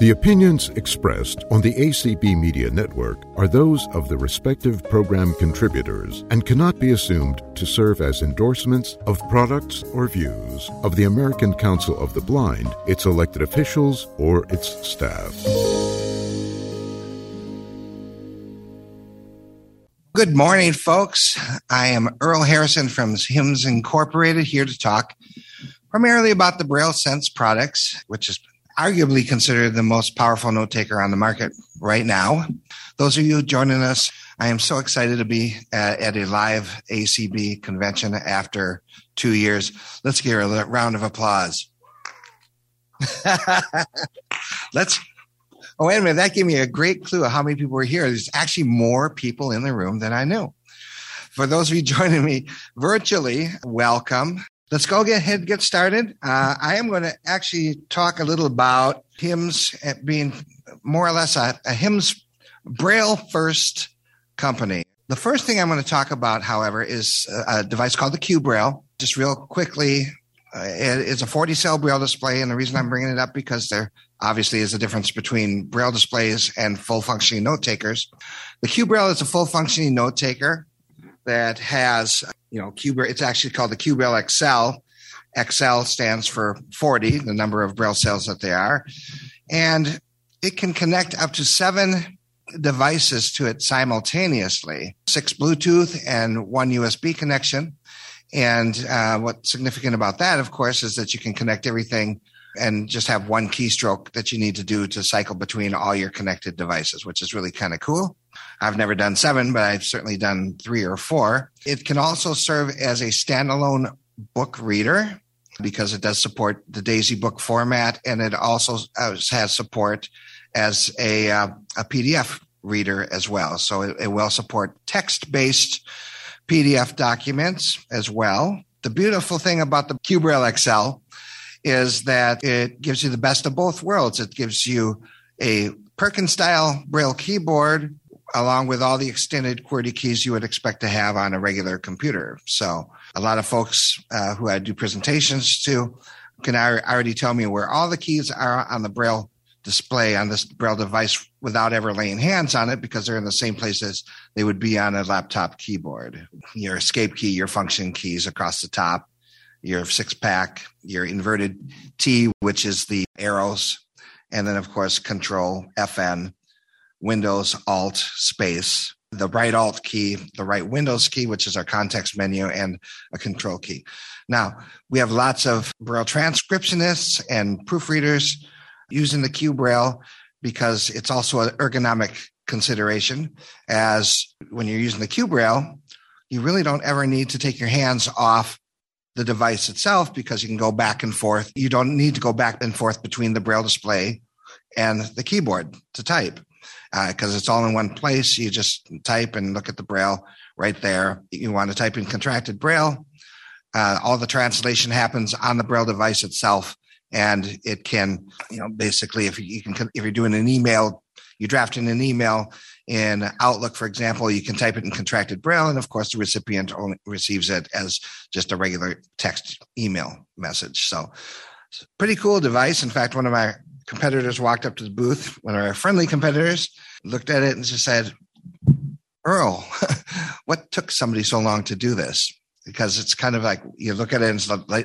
The opinions expressed on the ACB Media Network are those of the respective program contributors and cannot be assumed to serve as endorsements of products or views of the American Council of the Blind, its elected officials, or its staff. Good morning, folks. I am Earl Harrison from HIMS Incorporated here to talk primarily about the Braille Sense products, which is arguably considered the most powerful note taker on the market right now. Those of you joining us, I am so excited to be at, at a live ACB convention after two years. Let's give a round of applause. Let's. Oh, wait a minute. That gave me a great clue of how many people were here. There's actually more people in the room than I knew. For those of you joining me virtually, welcome let's go get ahead get started. Uh, I am going to actually talk a little about HIMS being more or less a, a HIMS braille first company. The first thing I'm going to talk about, however, is a device called the Q Braille. Just real quickly, uh, it is a 40 cell braille display, and the reason I'm bringing it up because there obviously is a difference between braille displays and full functioning note takers. The Q Braille is a full functioning note taker that has you know, Q, it's actually called the Q XL. XL stands for 40, the number of Braille cells that they are. And it can connect up to seven devices to it simultaneously six Bluetooth and one USB connection. And uh, what's significant about that, of course, is that you can connect everything and just have one keystroke that you need to do to cycle between all your connected devices, which is really kind of cool. I've never done seven, but I've certainly done three or four. It can also serve as a standalone book reader because it does support the Daisy book format, and it also has support as a, uh, a PDF reader as well. So it, it will support text based PDF documents as well. The beautiful thing about the QBraille XL is that it gives you the best of both worlds. It gives you a Perkins style Braille keyboard along with all the extended QWERTY keys you would expect to have on a regular computer. So a lot of folks uh, who I do presentations to can already tell me where all the keys are on the Braille display on this Braille device without ever laying hands on it because they're in the same places they would be on a laptop keyboard. Your escape key, your function keys across the top, your six pack, your inverted T, which is the arrows, and then of course control FN Windows Alt space, the right Alt key, the right Windows key, which is our context menu, and a control key. Now, we have lots of Braille transcriptionists and proofreaders using the Q Braille because it's also an ergonomic consideration. As when you're using the Q Braille, you really don't ever need to take your hands off the device itself because you can go back and forth. You don't need to go back and forth between the Braille display and the keyboard to type because uh, it's all in one place. You just type and look at the braille right there. You want to type in contracted braille. Uh, all the translation happens on the braille device itself, and it can, you know, basically if you can, if you're doing an email, you draft in an email in Outlook, for example, you can type it in contracted braille, and of course, the recipient only receives it as just a regular text email message. So, pretty cool device. In fact, one of my competitors walked up to the booth, one of our friendly competitors, looked at it and just said, Earl, what took somebody so long to do this? Because it's kind of like you look at it and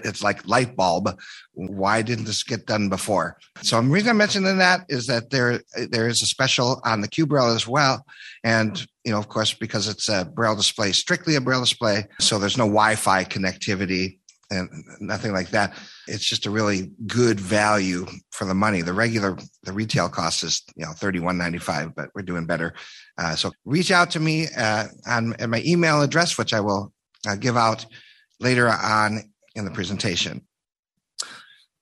it's like, light bulb. Why didn't this get done before? So the reason I'm mentioning that is that there there is a special on the Q Braille as well, and you know of course because it's a Braille display, strictly a Braille display, so there's no Wi-Fi connectivity and nothing like that. It's just a really good value for the money. The regular, the retail cost is you know thirty one ninety five, but we're doing better. Uh, so reach out to me uh, on my email address, which I will uh, give out later on in the presentation.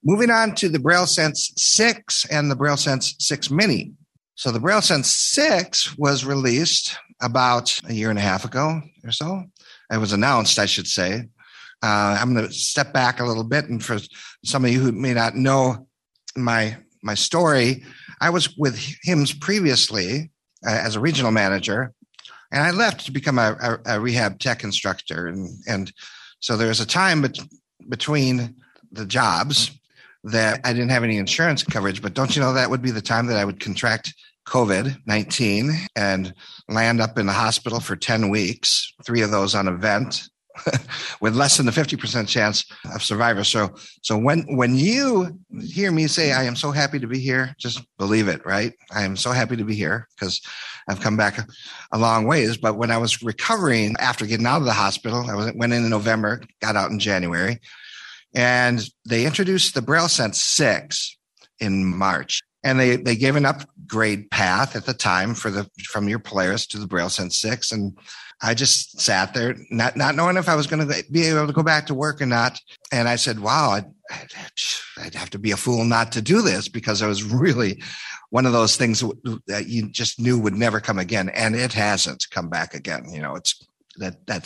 Moving on to the Braille Sense 6 and the Braille Sense 6 Mini. So the Braille Sense 6 was released about a year and a half ago or so. It was announced, I should say, uh, I'm going to step back a little bit, and for some of you who may not know my my story, I was with HIMS previously uh, as a regional manager, and I left to become a, a, a rehab tech instructor, and and so there was a time bet- between the jobs that I didn't have any insurance coverage, but don't you know that would be the time that I would contract COVID 19 and land up in the hospital for 10 weeks, three of those on a vent with less than a 50% chance of survivor. So, so when, when you hear me say, I am so happy to be here, just believe it, right? I am so happy to be here because I've come back a, a long ways. But when I was recovering after getting out of the hospital, I was, went in in November, got out in January, and they introduced the Braille Sense 6 in March. And they, they gave an upgrade path at the time for the from your Polaris to the Braille Sense 6. And I just sat there, not not knowing if I was going to be able to go back to work or not. And I said, "Wow, I'd, I'd, have to be a fool not to do this because it was really one of those things that you just knew would never come again, and it hasn't come back again. You know, it's that that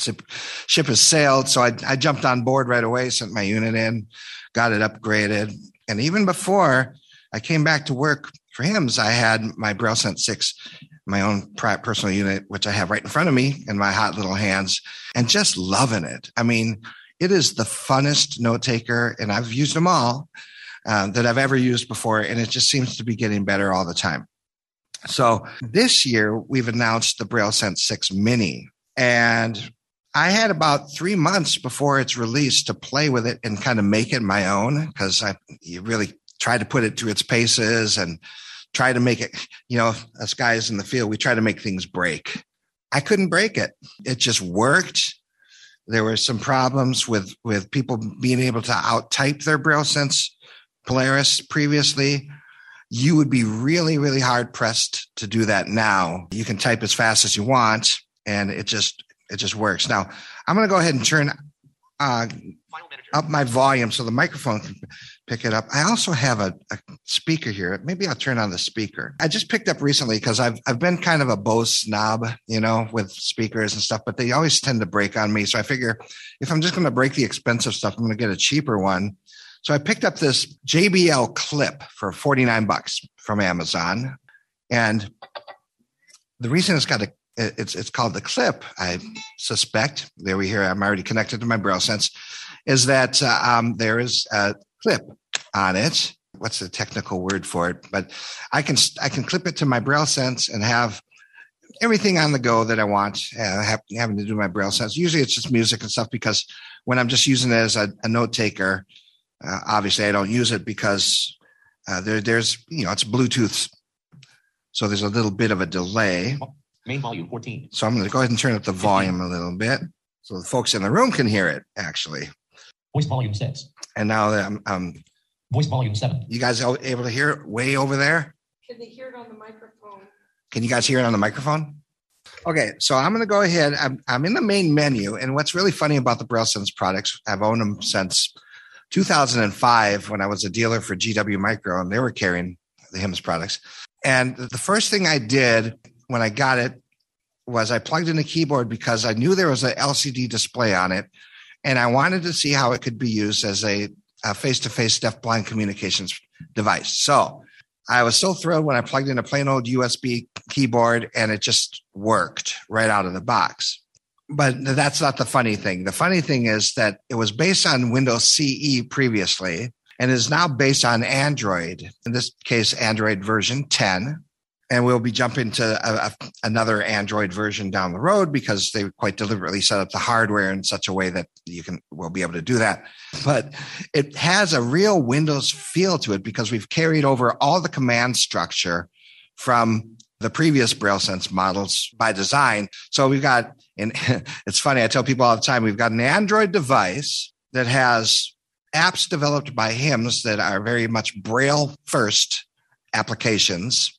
ship, has sailed. So I, I jumped on board right away, sent my unit in, got it upgraded, and even before I came back to work for HIMS, I had my Braille Sense six my own personal unit, which I have right in front of me in my hot little hands, and just loving it. I mean, it is the funnest note taker, and I've used them all uh, that I've ever used before, and it just seems to be getting better all the time. So this year, we've announced the Braille Sense 6 Mini, and I had about three months before it's released to play with it and kind of make it my own because I you really tried to put it to its paces and try to make it, you know, us guys in the field, we try to make things break. I couldn't break it. It just worked. There were some problems with with people being able to out type their Braille Sense Polaris previously. You would be really, really hard pressed to do that now. You can type as fast as you want, and it just it just works. Now I'm going to go ahead and turn uh, up my volume so the microphone can pick it up. I also have a, a, speaker here. Maybe I'll turn on the speaker. I just picked up recently because I've I've been kind of a Bose snob, you know, with speakers and stuff, but they always tend to break on me. So I figure if I'm just going to break the expensive stuff, I'm going to get a cheaper one. So I picked up this JBL clip for 49 bucks from Amazon. And the reason it's got a it's it's called the clip, I suspect. There we hear I'm already connected to my Braille Sense is that uh, um, there is a clip on it. What's the technical word for it? But I can I can clip it to my Braille Sense and have everything on the go that I want. Uh, having to do my Braille Sense. Usually it's just music and stuff because when I'm just using it as a, a note taker, uh, obviously I don't use it because uh, there there's you know it's Bluetooth, so there's a little bit of a delay. Main volume 14. So I'm going to go ahead and turn up the volume a little bit so the folks in the room can hear it actually. Voice volume six. And now I'm, um, Voice volume seven. you guys able to hear it way over there? Can they hear it on the microphone? Can you guys hear it on the microphone? Okay, so I'm going to go ahead. I'm, I'm in the main menu. And what's really funny about the Braille Sense products, I've owned them since 2005 when I was a dealer for GW Micro and they were carrying the HIMS products. And the first thing I did when I got it was I plugged in a keyboard because I knew there was an LCD display on it and I wanted to see how it could be used as a face to face deaf-blind communications device. So I was so thrilled when I plugged in a plain old USB keyboard and it just worked right out of the box. But that's not the funny thing. The funny thing is that it was based on Windows CE previously and is now based on Android, in this case, Android version 10 and we'll be jumping to a, a, another Android version down the road because they quite deliberately set up the hardware in such a way that you can we'll be able to do that. But it has a real Windows feel to it because we've carried over all the command structure from the previous Braille Sense models by design. So we've got, and it's funny, I tell people all the time, we've got an Android device that has apps developed by HIMS that are very much Braille first applications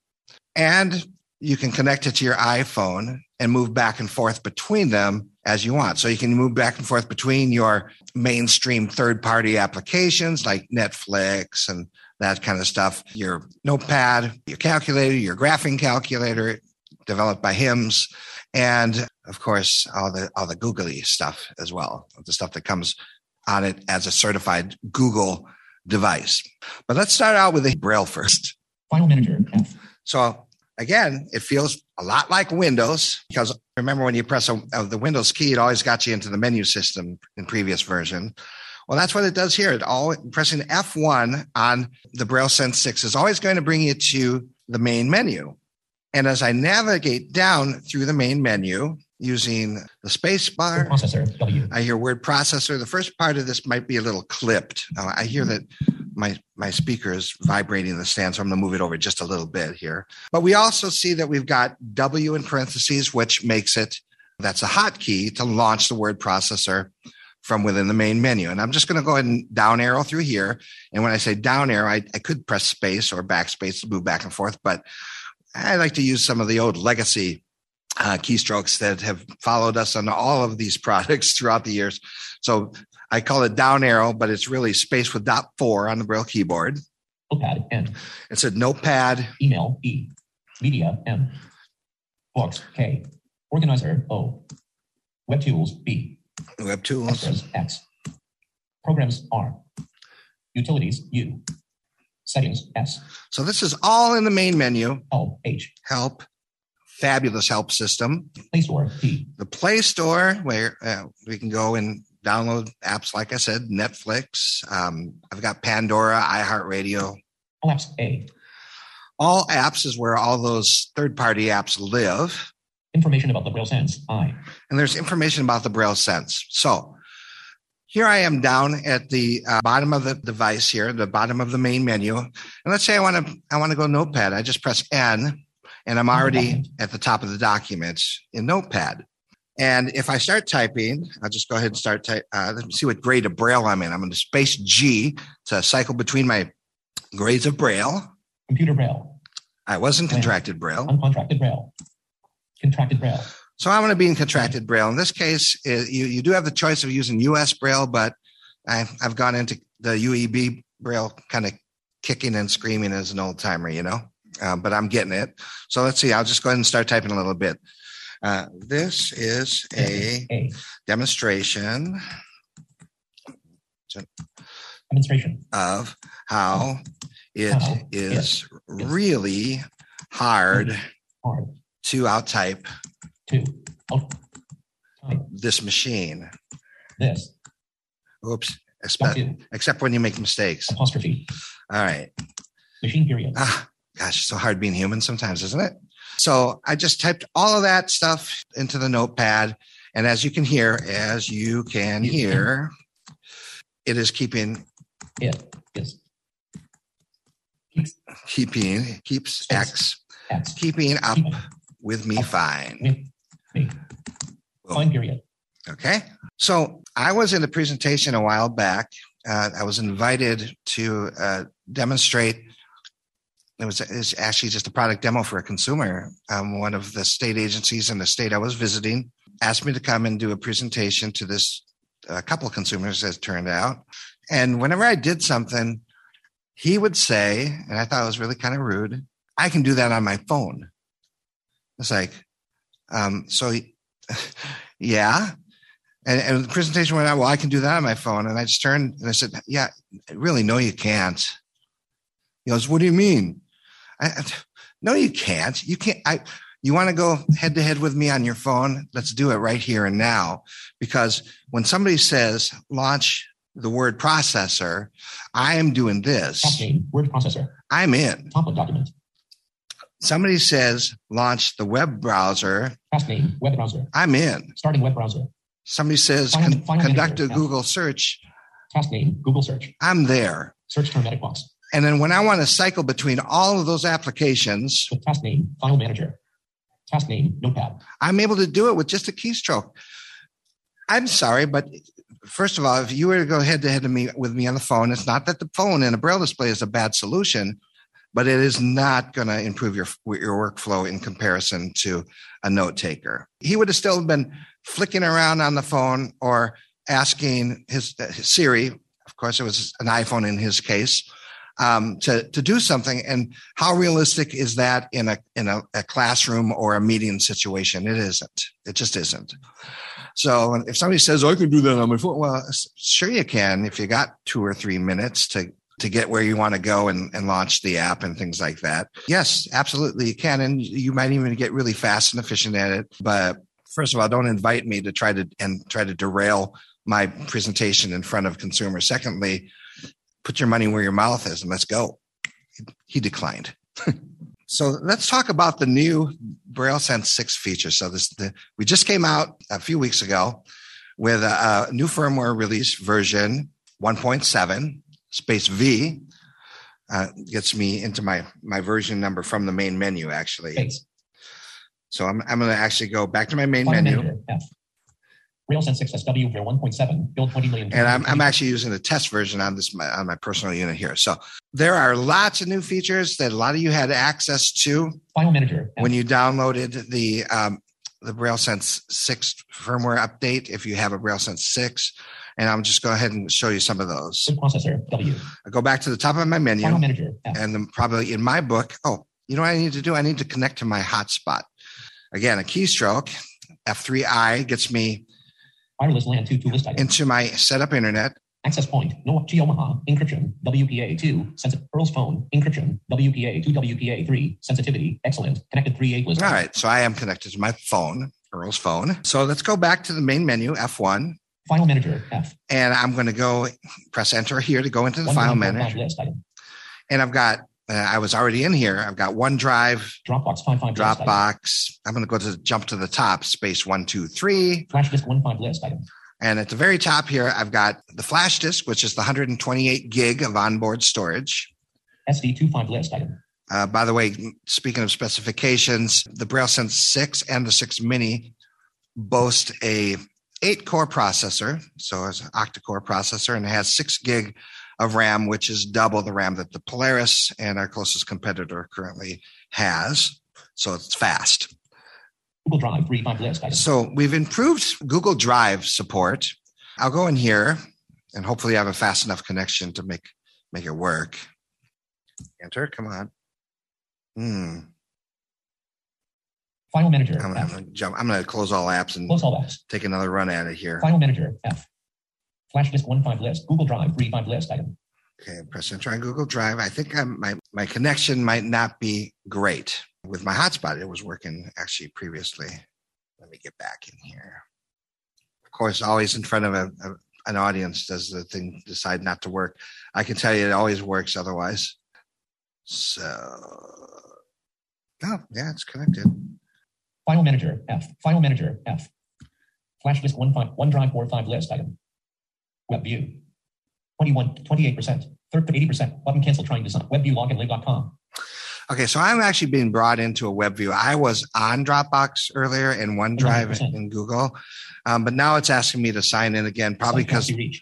and you can connect it to your iPhone and move back and forth between them as you want. So you can move back and forth between your mainstream third party applications like Netflix and that kind of stuff, your notepad, your calculator, your graphing calculator developed by HIMS, and of course all the all the googly stuff as well, the stuff that comes on it as a certified Google device. But let's start out with the Braille first. File manager. So again, it feels a lot like Windows because remember when you press a, a, the Windows key, it always got you into the menu system in previous version. Well, that's what it does here. It all pressing F1 on the Braille Sense 6 is always going to bring you to the main menu. And as I navigate down through the main menu using the space bar, processor. W. I hear word processor. The first part of this might be a little clipped. Uh, I hear that my my speaker is vibrating the stand, so I'm going to move it over just a little bit here. But we also see that we've got W in parentheses, which makes it that's a hotkey to launch the word processor from within the main menu. And I'm just going to go ahead and down arrow through here. And when I say down arrow, I, I could press space or backspace to move back and forth, but I like to use some of the old legacy uh, keystrokes that have followed us on all of these products throughout the years. So I call it down arrow, but it's really space with dot four on the Braille keyboard. Notepad. N. It's a notepad. Email. E. Media. M. Books. K. Organizer. O. Web tools. B. Web tools. Extras. X. Programs. R. Utilities. U. Settings. S. So this is all in the main menu. Help. H. Help, fabulous help system. Play Store. P. The Play Store, where uh, we can go and download apps, like I said, Netflix. Um, I've got Pandora, iHeartRadio. All apps. A. All apps is where all those third party apps live. Information about the Braille Sense. I. and there's information about the Braille Sense. So here I am down at the uh, bottom of the device here, the bottom of the main menu. And let's say I want to I want to go Notepad. I just press N, and I'm already at the top of the document in Notepad. And if I start typing, I'll just go ahead and start type. Uh, let me see what grade of Braille I'm in. I'm in the space G to cycle between my grades of Braille. Computer Braille. I was in contracted Braille. Uncontracted Braille. Contracted Braille. So I'm going to be in contracted braille. In this case, you you do have the choice of using US braille, but I, I've gone into the UEB braille, kind of kicking and screaming as an old timer, you know. Uh, but I'm getting it. So let's see. I'll just go ahead and start typing a little bit. Uh, this is a A. demonstration Demonstration. of how it How is really hard Hard. to outtype Two. Out. Type. this machine. This. Oops. Except, except when you make mistakes. Apostrophe. All right. Machine period. Ah, gosh, it's so hard being human sometimes, isn't it? So I just typed all of that stuff into the notepad. And as you can hear, as you can hear, it is keeping, It is. Keeps keeping, keeps X, X. keeping up with me Up. fine. Me. Me. Fine period. Okay. So I was in a presentation a while back. Uh, I was invited to uh, demonstrate. It was, it was actually just a product demo for a consumer. Um, one of the state agencies in the state I was visiting asked me to come and do a presentation to this a couple of consumers, as it turned out. And whenever I did something, he would say, and I thought it was really kind of rude, I can do that on my phone. It's like, um, so he, yeah. And, and the presentation went on, well, I can do that on my phone. And I just turned and I said, yeah, really, no, you can't. He goes, what do you mean? I, no, you can't. You can't. I, you want to go head to head with me on your phone? Let's do it right here and now. Because when somebody says launch the word processor, I am doing this. Task name. Word processor. I'm in. Top of document. Somebody says launch the web browser, Task name. Web browser. I'm in. Starting web browser. Somebody says Final- con- final conduct a manager, yeah. Google search, Task name. Google search. I'm there. Search term edit box. And then when I want to cycle between all of those applications, With task name. File manager. Task name. Notepad. I'm able to do it with just a keystroke. I'm sorry, but first of all, if you were to go head to head with me on the phone, it's not that the phone in a braille display is a bad solution, but it is not going to improve your your workflow in comparison to a note taker. He would have still been flicking around on the phone or asking his, his Siri. Of course, it was an iPhone in his case. Um, to to do something, and how realistic is that in a in a, a classroom or a meeting situation? It isn't. It just isn't. So if somebody says, "I can do that on my phone," well, sure you can if you got two or three minutes to to get where you want to go and, and launch the app and things like that. Yes, absolutely you can, and you might even get really fast and efficient at it. But first of all, don't invite me to try to and try to derail my presentation in front of consumers. Secondly, put your money where your mouth is and let's go. He declined. so let's talk about the new Braille Sense 6 feature. So this the, we just came out a few weeks ago with a, a new firmware release version 1.7 space V. Uh, gets me into my my version number from the main menu actually. Space. So I'm I'm going to actually go back to my main File menu. manager. F. BrailleSense 6SW Ver 1.7. Build 20 million. and I'm, I'm actually using the test version on this on my personal unit here. So there are lots of new features that a lot of you had access to File manager. When you downloaded the um, the BrailleSense six firmware update. If you have a BrailleSense six, and I'm just go ahead and show you some of those. Processor. W. I go back to the top of my menu, File manager. F. and then probably in my book. Oh, you know what I need to do? I need to connect to my hotspot. Again, a keystroke F3I gets me Wireless LAN 2 to list item. into my setup internet. Access point. No G Omaha. Encryption. WPA 2. Sensitive. Earl's phone. Encryption. WPA 2 WPA 3. Sensitivity. Excellent. Connected 3 8 list. All right, so I am connected to my phone, Earl's phone. So let's go back to the main menu, F1, File manager. F. and I'm going to go press enter here to go into the One file manager. List item. And I've got, uh, I was already in here. I've got OneDrive, Dropbox 55 list item. Dropbox. I'm going to go to jump to the top, space one, two, three. Flash disk 15 list item. And at the very top here, I've got the flash disk, which is the 128 gig of onboard storage. SD 25 list item. Uh, by the way, speaking of specifications, the BrailleSense 6 and the 6 Mini boast a eight core processor, so it's an octa-core processor, and it has six gig of RAM, which is double the RAM that the Polaris and our closest competitor currently has. So it's fast. Google Drive 35 list item. So we've improved Google Drive support. I'll go in here and hopefully I have a fast enough connection to make make it work. Enter, come on. Hmm. File manager. I'm, I'm gonna jump. I'm gonna close all apps and Close all apps. take another run at it here. File manager. F. Flash disk 15 list. Google Drive 35 list item. Okay, press enter on Google Drive. I think I'm, my my connection might not be great with my hotspot. It was working actually previously. Let me get back in here. Of course, always in front of a, a an audience does the thing decide not to work. I can tell you it always works otherwise. So, oh yeah, it's connected. File manager. F. File manager. F. Flash disk 15 OneDrive 45 list item. Web view. 21, 28%. Third to 80%. Button cancel trying design. WebView login live.com. Okay, so I'm actually being brought into a web view. I was on Dropbox earlier and OneDrive 100%. in Google, um, but now it's asking me to sign in again, probably because be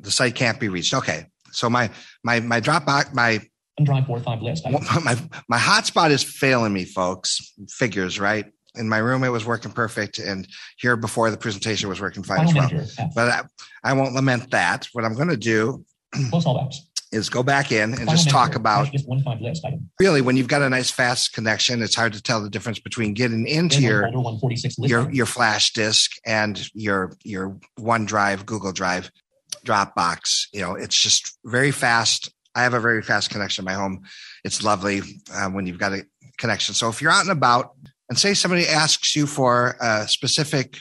the site can't be reached. Okay, so my my my Dropbox my OneDrive 45 list item. my my hotspot is failing me, folks. Figures right. In my room, it was working perfect, and here before the presentation was working fine as well. F. But I, I won't lament that. What I'm going to do Close all apps. is go back in and just talk manager. about Flash disk 15 list item. really when you've got a nice fast connection. It's hard to tell the difference between getting into your folder 146 list your your flash disk and your your OneDrive, Google Drive, Dropbox. You know, it's just very fast. I have a very fast connection in my home. It's lovely um, when you've got a connection. So if you're out and about, and say somebody asks you for a specific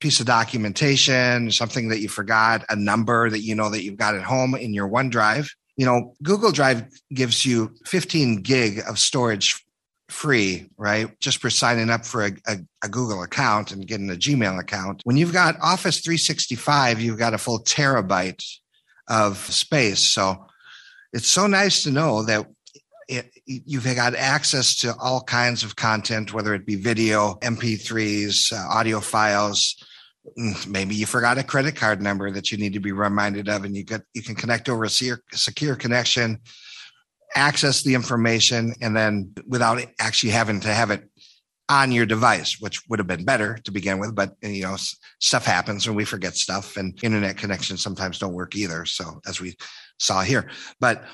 piece of documentation, something that you forgot, a number that you know that you've got at home in your OneDrive, you know, Google Drive gives you 15 gig of storage free, right? Just for signing up for a, a, a Google account and getting a Gmail account. When you've got Office 365, you've got a full terabyte of space. So it's so nice to know that it, you've got access to all kinds of content, whether it be video, MP3s, uh, audio files. Mm, Maybe you forgot a credit card number that you need to be reminded of, and you get you can connect over a secure, secure connection, access the information, and then without actually having to have it on your device, which would have been better to begin with. But you know, stuff happens and we forget stuff, and internet connections sometimes don't work either. So as we saw here, but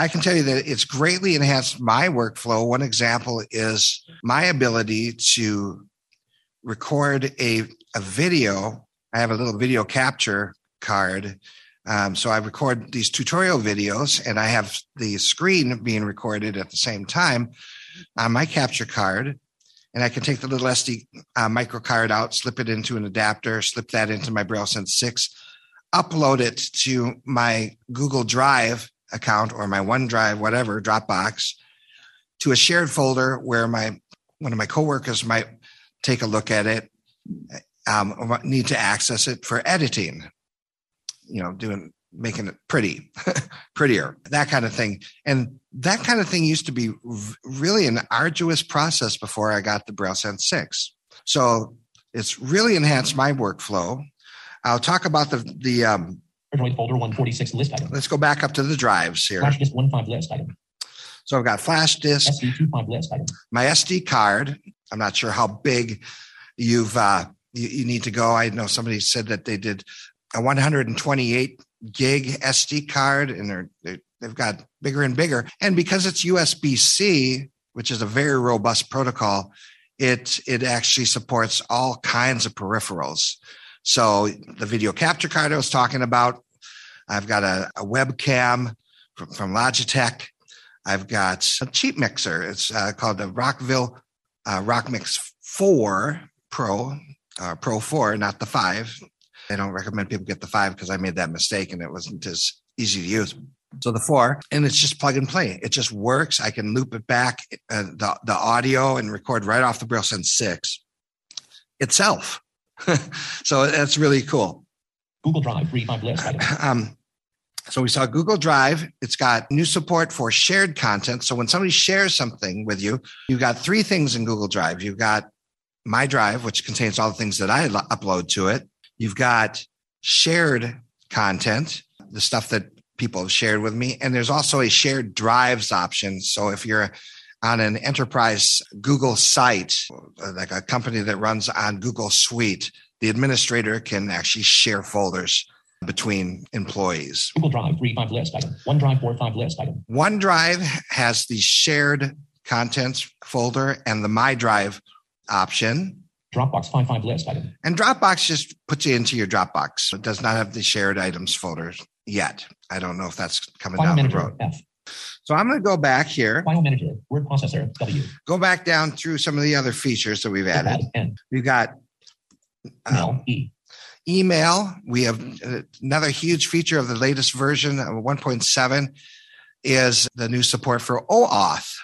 I can tell you that it's greatly enhanced my workflow. One example is my ability to record a, a video. I have a little video capture card. Um, so I record these tutorial videos and I have the screen being recorded at the same time on my capture card. And I can take the little SD uh, micro card out, slip it into an adapter, slip that into my BrailleSense 6 upload it to my Google Drive account or my OneDrive, whatever, Dropbox, to a shared folder where my one of my coworkers might take a look at it, um, need to access it for editing. You know, doing making it pretty, prettier, that kind of thing. And that kind of thing used to be really an arduous process before I got the BrailleSense 6. So it's really enhanced my workflow. I'll talk about the the um, Android folder 146 list item. Let's go back up to the drives here. Flash disk 15 list item. So I've got flash disk, SD 25 list item. my SD card. I'm not sure how big you've uh, you, you need to go. I know somebody said that they did a 128 gig SD card, and they're, they they've got bigger and bigger. And because it's USB C, which is a very robust protocol, it it actually supports all kinds of peripherals. So the video capture card I was talking about, I've got a, a webcam from, from Logitech. I've got a cheap mixer. It's uh, called the Rockville uh, Rockmix 4 Pro, uh, Pro 4, not the 5. I don't recommend people get the 5 because I made that mistake and it wasn't as easy to use. So the 4, and it's just plug and play. It just works. I can loop it back, uh, the, the audio, and record right off the BrailleSense 6 itself. so that's really cool. Google Drive 35 list. Um, so we saw Google Drive. It's got new support for shared content. So when somebody shares something with you, you've got three things in Google Drive. You've got My Drive, which contains all the things that I lo- upload to it. You've got shared content, the stuff that people have shared with me. And there's also a shared drives option. So if you're on an enterprise Google site, like a company that runs on Google Suite, the administrator can actually share folders between employees. Google Drive 35 list item. OneDrive 45 list item. OneDrive has the shared contents folder and the My Drive option. Dropbox 55 list item. And Dropbox just puts you into your Dropbox. It does not have the shared items folder yet. I don't know if that's coming File down the Manager road. F. So I'm going to go back here, File Manager. Word Processor W. go back down through some of the other features that we've added. N. We've got um, E. email. We have uh, another huge feature of the latest version of 1.7 is the new support for OAuth.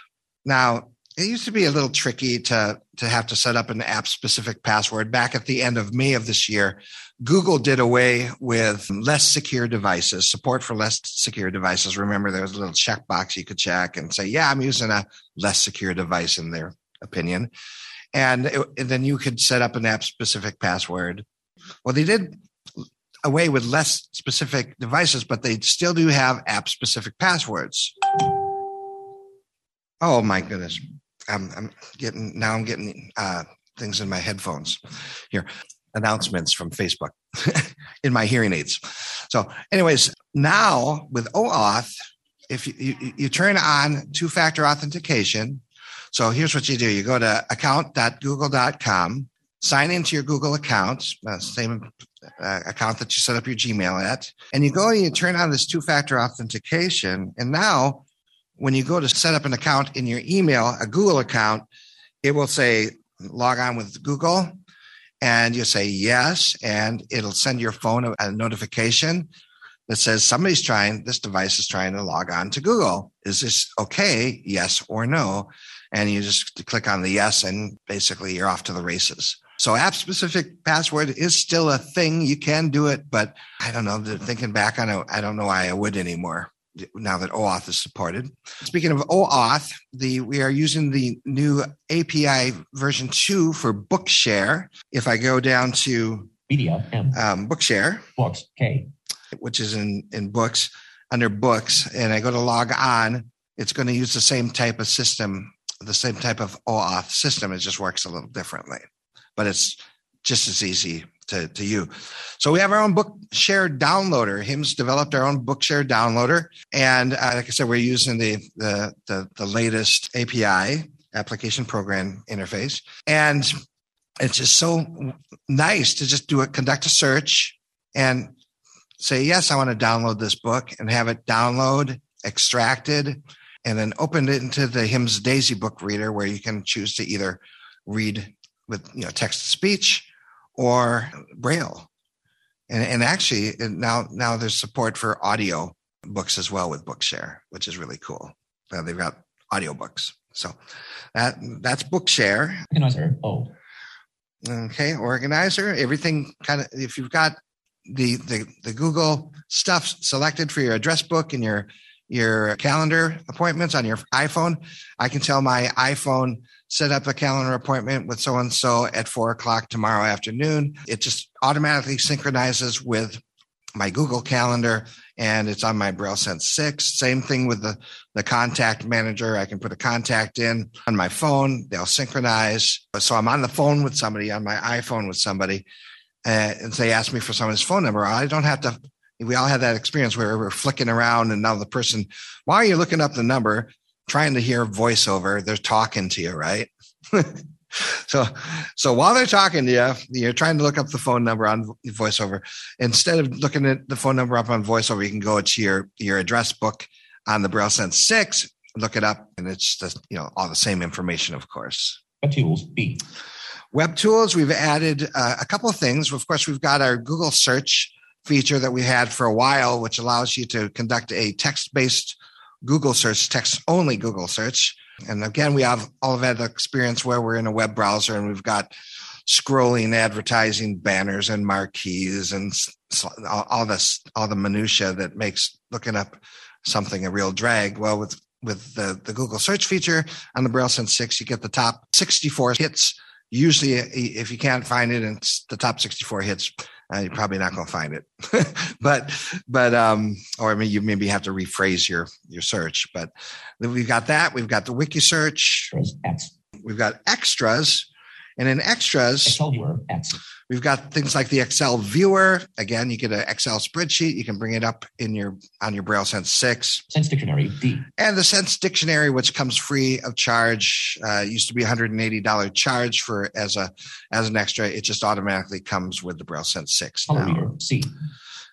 Now, it used to be a little tricky to, to have to set up an app specific password. Back at the end of May of this year, Google did away with less secure devices, support for less secure devices. Remember, there was a little checkbox you could check and say, yeah, I'm using a less secure device in their opinion. And, it, and then you could set up an app specific password. Well, they did away with less specific devices, but they still do have app specific passwords. Oh my goodness. I'm, I'm getting, now I'm getting uh, things in my headphones here, announcements from Facebook in my hearing aids. So, anyways, now with OAuth, if you, you, you turn on two factor authentication, so here's what you do you go to account.google.com, sign into your Google account, uh, same uh, account that you set up your Gmail at, and you go and you turn on this two factor authentication. And now, when you go to set up an account in your email, a Google account, it will say log on with Google. And you say yes, and it'll send your phone a, a notification that says somebody's trying, this device is trying to log on to Google. Is this okay? Yes or no? And you just click on the yes, and basically you're off to the races. So app specific password is still a thing. You can do it, but I don't know. Thinking back on it, I don't know why I would anymore now that OAuth is supported. Speaking of OAuth, the we are using the new API version 2 for Bookshare. If I go down to Media um, Bookshare, Books K. which is in, in books, under books, and I go to log on, it's going to use the same type of system, the same type of OAuth system. It just works a little differently, but it's just as easy to, to you. So we have our own Bookshare downloader. HIMS developed our own Bookshare downloader. And uh, like I said, we're using the, the, the, the latest API, application program interface. And it's just so nice to just do it, conduct a search and say, yes, I want to download this book and have it download, extracted, and then open it into the HIMS Daisy book reader where you can choose to either read with you know text to speech or braille And, and actually now, now there's support for audio books as well with Bookshare, which is really cool. Uh, they've got audiobooks. So that that's Bookshare. Organizer. Oh. Okay, organizer. Everything kind of if you've got the the the Google stuff selected for your address book and your your calendar appointments on your iPhone, I can tell my iPhone set up a calendar appointment with so and so at four o'clock tomorrow afternoon. It just automatically synchronizes with my Google Calendar and it's on my Braille Sense 6. Same thing with the, the contact manager. I can put a contact in on my phone. They'll synchronize. So I'm on the phone with somebody, on my iPhone with somebody, uh, and they ask me for someone's phone number. I don't have to. We all had that experience where we're flicking around and now the person, why are you looking up the number? Trying to hear voiceover. They're talking to you, right? so so while they're talking to you you're trying to look up the phone number on voiceover instead of looking at the phone number up on voiceover you can go to your your address book on the braille sense 6 look it up and it's just you know all the same information of course web tools b web tools we've added uh, a couple of things of course we've got our google search feature that we had for a while which allows you to conduct a text-based google search text only google search and again, we have all of that experience where we're in a web browser and we've got scrolling advertising banners and marquees and all this, all the minutia that makes looking up something a real drag. Well, with with the, the Google search feature on the Braille Sense 6, you get the top 64 hits. Usually, if you can't find it it's the top 64 hits, uh, you're probably not going to find it. but, but, um, or I mean, you maybe have to rephrase your, your search, but we've got that. We've got the wiki search. We've got extras and in extras, Excel viewer, X. We've got things like the Excel viewer. Again, you get an Excel spreadsheet. You can bring it up in your on your Braille Sense six. Sense Dictionary D. And the Sense Dictionary, which comes free of charge, uh, used to be $180 charge for as a as an extra. It just automatically comes with the Braille Sense six. Color now. reader C.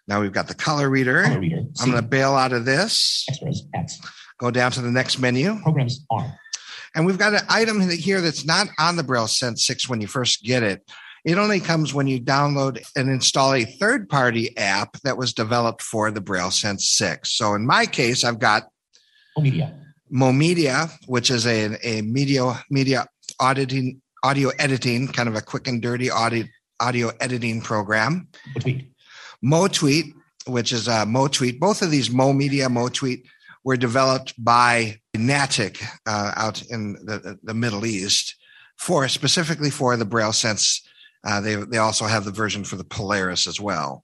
Now we've got the color reader. Color reader I'm going to bail out of this. Extras X. Go down to the next menu. Programs R. And we've got an item here that's not on the Braille Sense 6 when you first get it. It only comes when you download and install a third party app that was developed for the Braille Sense 6. So in my case, I've got Momedia, Momedia which is a, a media, media auditing, audio editing, kind of a quick and dirty audio, audio editing program. Tweet. MoTweet, which is a MoTweet. Both of these Momedia, MoTweet were developed by Natick uh, out in the, the Middle East for specifically for the Braille Sense. Uh, they they also have the version for the Polaris as well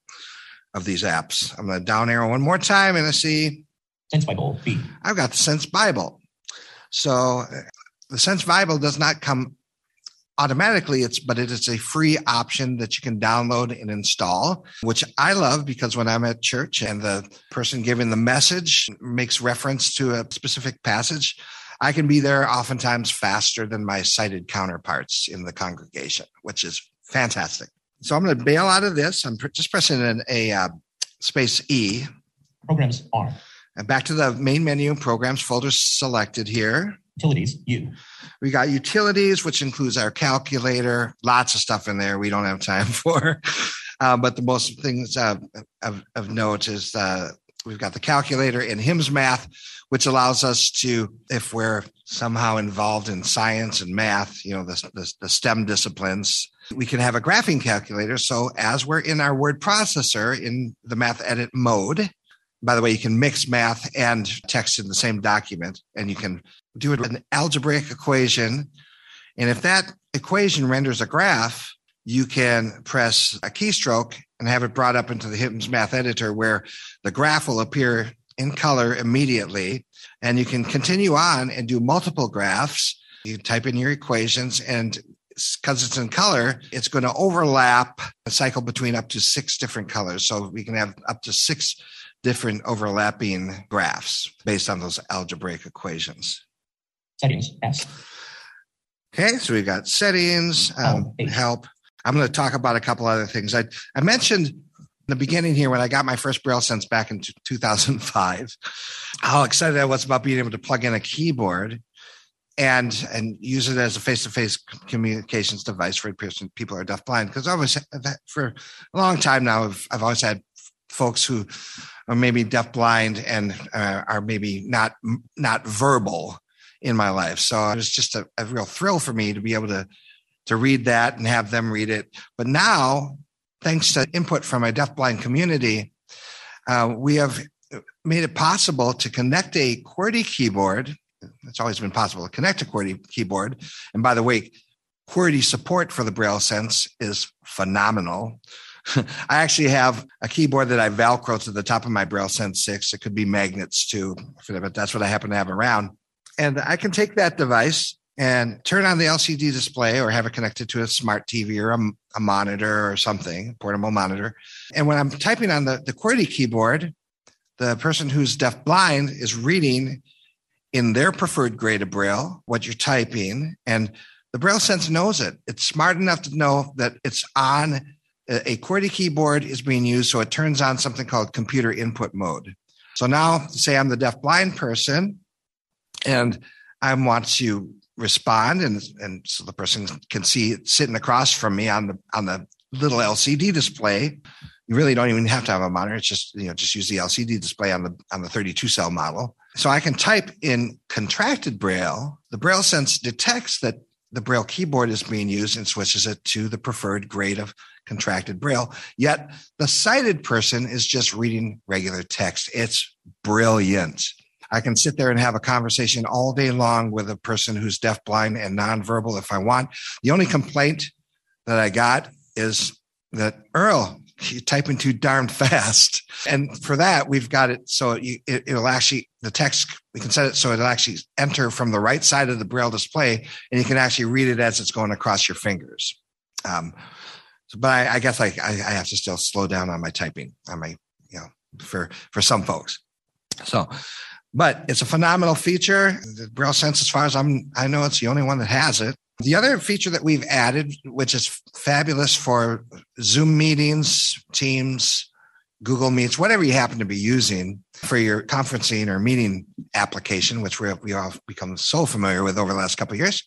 of these apps. I'm going to down arrow one more time and I see Sense Bible B. I've got the Sense Bible. So uh, the Sense Bible does not come automatically it's but it is a free option that you can download and install which i love because when i'm at church and the person giving the message makes reference to a specific passage i can be there oftentimes faster than my sighted counterparts in the congregation which is fantastic. So i'm going to bail out of this. I'm just pressing an, a uh, space e. Programs are. And back to the main menu programs folder selected here. Utilities u we got utilities, which includes our calculator, lots of stuff in there we don't have time for. Uh, but the most things uh, of, of, note is uh, we've got the calculator in HIMS Math, which allows us to, if we're somehow involved in science and math, you know, the, the, the STEM disciplines, we can have a graphing calculator. So as we're in our word processor in the math edit mode, by the way, you can mix math and text in the same document, and you can do an algebraic equation. And if that equation renders a graph, you can press a keystroke and have it brought up into the HIMS Math Editor where the graph will appear in color immediately. And you can continue on and do multiple graphs. You type in your equations, and because it's in color, it's going to overlap a cycle between up to six different colors. So we can have up to six different overlapping graphs based on those algebraic equations. Settings, S. Okay, so we've got settings, um, oh, help. I'm going to talk about a couple other things. I, I mentioned in the beginning here when I got my first Braille Sense back in 2005, how excited I was about being able to plug in a keyboard. And and use it as a face-to-face communications device for people who are deafblind. Because I was for a long time now, I've, I've always had folks who are maybe deafblind and uh, are maybe not not verbal in my life. So it was just a, a real thrill for me to be able to to read that and have them read it. But now, thanks to input from my deafblind community, uh, we have made it possible to connect a QWERTY keyboard. It's always been possible to connect a QWERTY keyboard. And by the way, QWERTY support for the BrailleSense is phenomenal. I actually have a keyboard that I Velcro to the top of my BrailleSense 6. It could be magnets too, but that's what I happen to have around. And I can take that device and turn on the LCD display or have it connected to a smart TV or a, a monitor or something, portable monitor. And when I'm typing on the, the QWERTY keyboard, the person who's deaf blind is reading in their preferred grade of Braille what you're typing. And the BrailleSense knows it. It's smart enough to know that it's on uh, a QWERTY keyboard is being used. So it turns on something called computer input mode. So now, say I'm the deaf blind person and I want to respond, and, and so the person can see it sitting across from me on the on the little LCD display. You really don't even have to have a monitor. It's just you know just use the LCD display on the on the 32 cell model. So I can type in contracted Braille. The BrailleSense detects that the Braille keyboard is being used and switches it to the preferred grade of contracted Braille. Yet the sighted person is just reading regular text. It's brilliant. I can sit there and have a conversation all day long with a person who's deafblind and nonverbal if I want. The only complaint that I got is that Earl, you're typing too darn fast. And for that, we've got it so it, will actually, the text, we can set it so it'll actually enter from the right side of the Braille display and you can actually read it as it's going across your fingers. Um, so, but I, I guess I, I have to still slow down on my typing on my, you know, for, for some folks. So but it's a phenomenal feature. The BrailleSense, as far as I'm, I know it's the only one that has it. The other feature that we've added, which is fabulous for Zoom meetings, Teams, Google Meets, whatever you happen to be using for your conferencing or meeting application, which we we all become so familiar with over the last couple of years.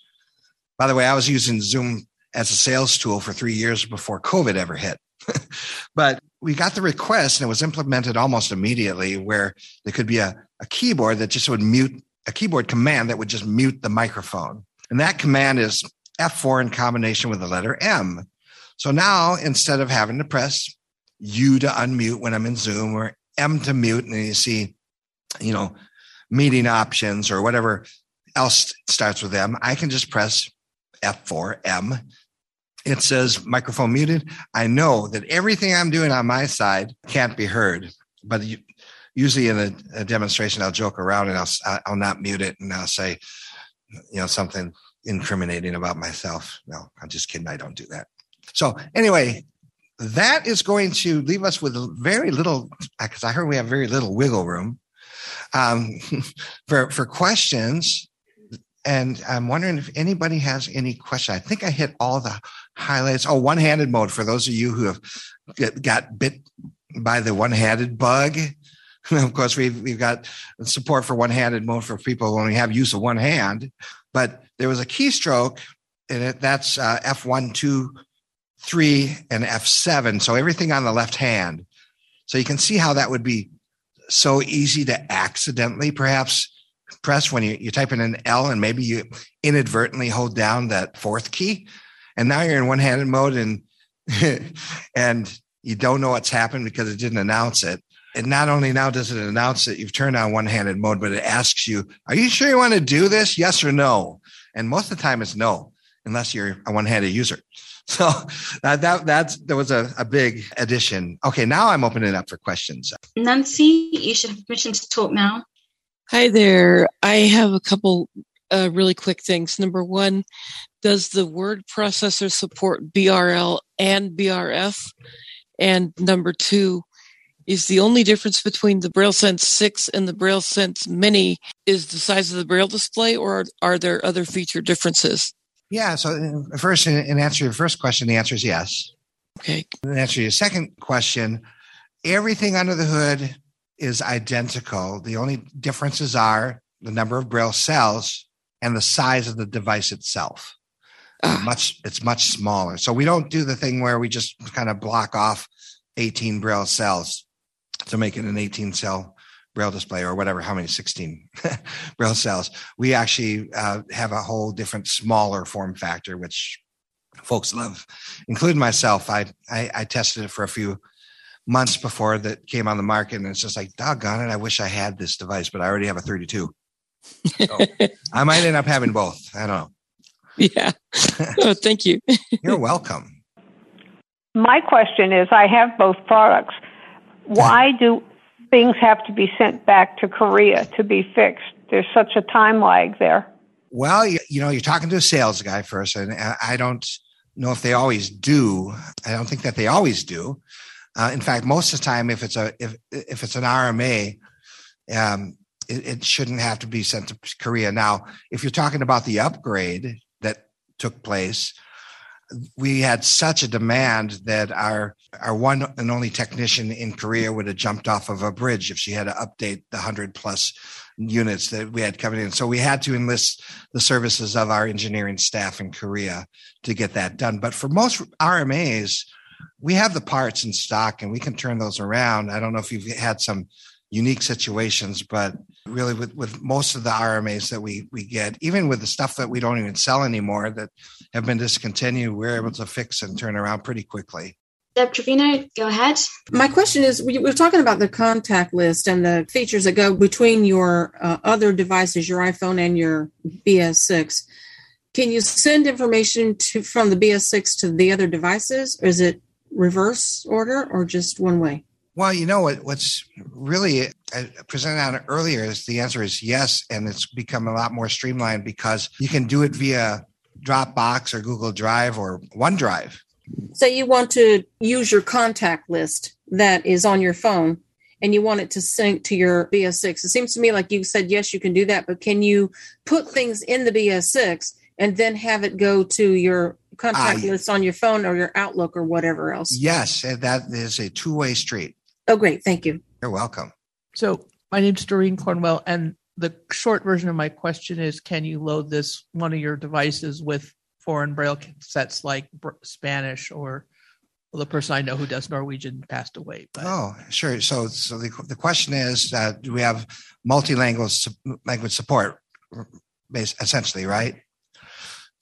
By the way, I was using Zoom as a sales tool for three years before COVID ever hit. but we got the request and it was implemented almost immediately where there could be a, a keyboard that just would mute a keyboard command that would just mute the microphone. And that command is F4 in combination with the letter M. So now instead of having to press U to unmute when I'm in Zoom or M to mute, and you see, you know, meeting options or whatever else starts with M, I can just press F4 M it says microphone muted. I know that everything I'm doing on my side can't be heard, but usually in a, a, demonstration, I'll joke around and I'll, I'll not mute it and I'll say, you know, something incriminating about myself. No, I'm just kidding. I don't do that. So anyway, that is going to leave us with very little, because I heard we have very little wiggle room um, for for questions. And I'm wondering if anybody has any question. I think I hit all the highlights. Oh, one handed mode for those of you who have got bit by the one handed bug. of course, we've, we've got support for one handed mode for people who only have use of one hand. But there was a keystroke and it. That's uh, F1, 2, 3, and F7. So everything on the left hand. So you can see how that would be so easy to accidentally perhaps press when you, you type in an L and maybe you inadvertently hold down that fourth key and now you're in one-handed mode and and you don't know what's happened because it didn't announce it and not only now does it announce that you've turned on one-handed mode but it asks you are you sure you want to do this? Yes or no? And most of the time it's no unless you're a one-handed user. So that that that's there was a, a big addition. Okay now i'm opening it up for questions. Nancy you should have permission to talk now. Hi there. I have a couple uh, really quick things. Number one does the word processor support BRL and BRF? And number two, is the only difference between the BrailleSense 6 and the BrailleSense Mini is the size of the Braille display, or are, are there other feature differences? Yeah. So, uh, first, in answer to your first question, the answer is yes. Okay. In answer to your second question, everything under the hood is identical. The only differences are the number of Braille cells and the size of the device itself. Ah. Much it's much smaller. So we don't do the thing where we just kind of block off 18 braille cells to make it an 18 cell braille display or whatever how many 16 braille cells we actually uh, have a whole different smaller form factor which folks love including myself I, I i tested it for a few months before that came on the market and it's just like doggone it i wish i had this device but i already have a 32 so i might end up having both i don't know yeah. Oh, thank you. you're welcome My question is I have both products. Why do things have to be sent back to Korea to be fixed? There's such a time lag there. Well, you, you know, you're talking to a sales guy first, and I I don't know if they always do. I don't think that they always do. Uh, in fact, most of the time, if it's a if if it's an RMA, um, it, it shouldn't have to be sent to Korea. Now, if you're talking about the upgrade that took place, we had such a demand that our our one and only technician in Korea would have jumped off of a bridge if she had to update the hundred plus units that we had coming in. So we had to enlist the services of our engineering staff in Korea to get that done. But for most RMAs, we have the parts in stock and we can turn those around. I don't know if you've had some unique situations, but really with, with most of the RMAs that we we get, even with the stuff that we don't even sell anymore that have been discontinued, we're able to fix and turn around pretty quickly. Deb Trevino, go ahead. My question is we we're talking about the contact list and the features that go between your uh, other devices, your iPhone and your BS6. Can you send information to from the BS6 to the other devices? Or is it reverse order or just one way? Well, you know what? What's really uh, presented on earlier is the answer is yes, and it's become a lot more streamlined because you can do it via Dropbox or Google Drive or OneDrive. So you want to use your contact list that is on your phone and you want it to sync to your BS6. It seems to me like you said yes, you can do that, but can you put things in the BS6 and then have it go to your contact ah, yeah. list on your phone or your Outlook or whatever else? Yes, that is a two-way street. Oh, great. Thank you. You're welcome. So my name's Doreen Cornwell, and the short version of my question is: Can you load this one of your devices with foreign braille sets like Br- Spanish or well, the person I know who does Norwegian passed away? But Oh, sure. So, so the, the question is, uh, do we have multilingual language su- language support, bas essentially, right?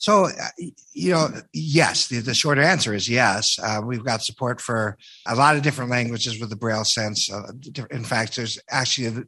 So, uh, you know, yes. The, the short answer is yes. Uh, we've got support for a lot of different languages with the BrailleSense. Uh, in fact, there's actually,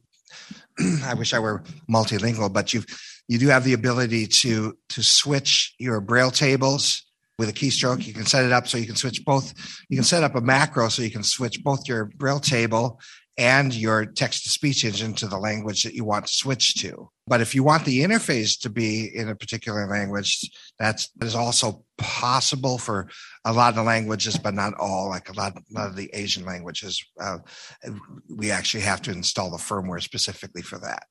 I wish I were multilingual, but you you do have the ability to to switch your Braille tables with a keystroke. You can set it up so you can switch both you can set up a macro so you can switch both your braille table and your text to speech engine to the language that you want to switch to. But if you want the interface to be in a particular language, that's that is also possible for a lot of languages, but not all. Like a lot, a lot of the Asian languages, uh, we actually have to install the firmware specifically for that.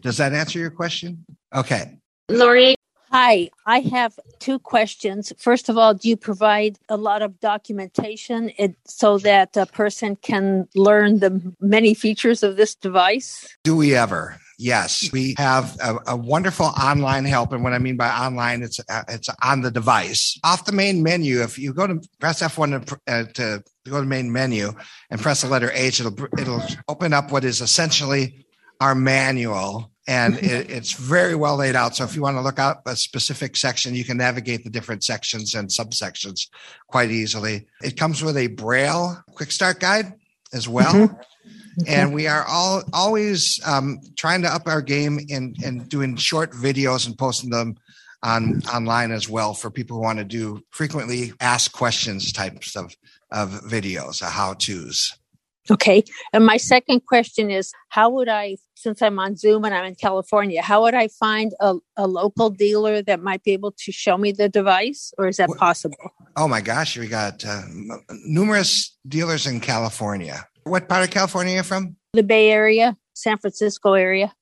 Does that answer your question? Okay. Lori, Hi, I have two questions. First of all, do you provide a lot of documentation so that a person can learn the many features of this device? Do we ever? Yes, we have a, a wonderful online help, and what I mean by online, it's uh, it's on the device. Off the main menu, if you go to press F1 to, uh, to go to main menu and press the letter H, it'll it'll open up what is essentially our manual, and it, it's very well laid out. So if you want to look up a specific section, you can navigate the different sections and subsections quite easily. It comes with a Braille quick start guide as well and we are all always um, trying to up our game in in doing short videos and posting them on online as well for people who want to do frequently asked questions types of of videos, uh, how tos. Okay. And my second question is how would I, since I'm on Zoom and I'm in California, how would I find a, a local dealer that might be able to show me the device, or is that What- possible? Oh my gosh, we got uh, numerous dealers in California. What part of California are you from? The Bay Area, San Francisco area?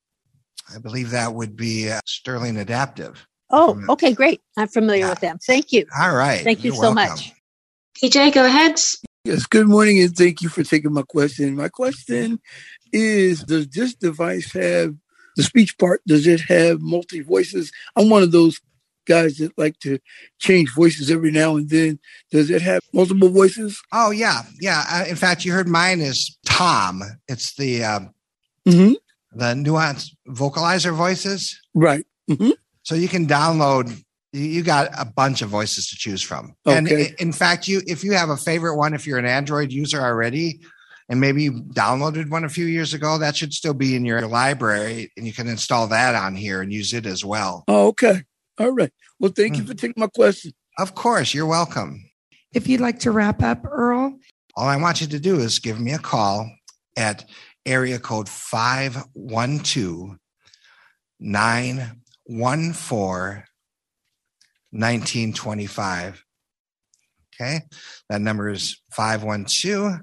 I believe that would be uh, Sterling Adaptive. Oh, okay, great. I'm familiar Yeah. with them. Thank you. All right. Thank you You're so welcome. much. PJ, go ahead. Yes, good morning and thank you for taking my question. My question is Does this device have the speech part, does it have multi voices? I'm one of those guys that like to change voices every now and then. Does it have multiple voices? Oh yeah, yeah. Uh, in fact, you heard mine is Tom. It's the uh, mm-hmm. the nuance vocalizer voices. Right. Mm-hmm. So you can download. You got a bunch of voices to choose from. Okay. And in fact, you if you have a favorite one, if you're an Android user already, and maybe you downloaded one a few years ago, that should still be in your library, and you can install that on here and use it as well. Oh, okay. All right. Well, thank you hmm. for taking my question. Of course, you're welcome. If you'd like to wrap up, Earl, all I want you to do is give me a call at area code 512 914 1925. Okay. That number is 512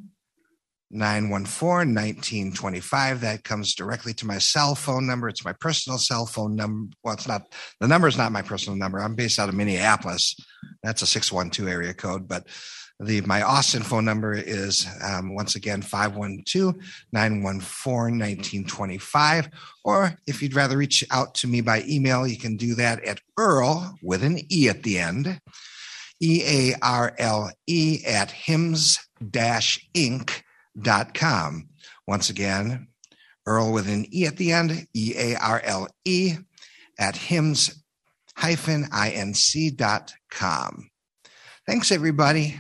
914 1925. That comes directly to my cell phone number. It's my personal cell phone number. Well, it's not, the number is not my personal number. I'm based out of Minneapolis. That's a 612 area code. But the my Austin phone number is um, once again 512-914-1925. Or if you'd rather reach out to me by email, you can do that at Earl with an E at the end. E A R L E at HIMS inc dot com. Once again, Earl with an E at the end, E A R L E at HIMS hyphen inc dot com. Thanks, everybody.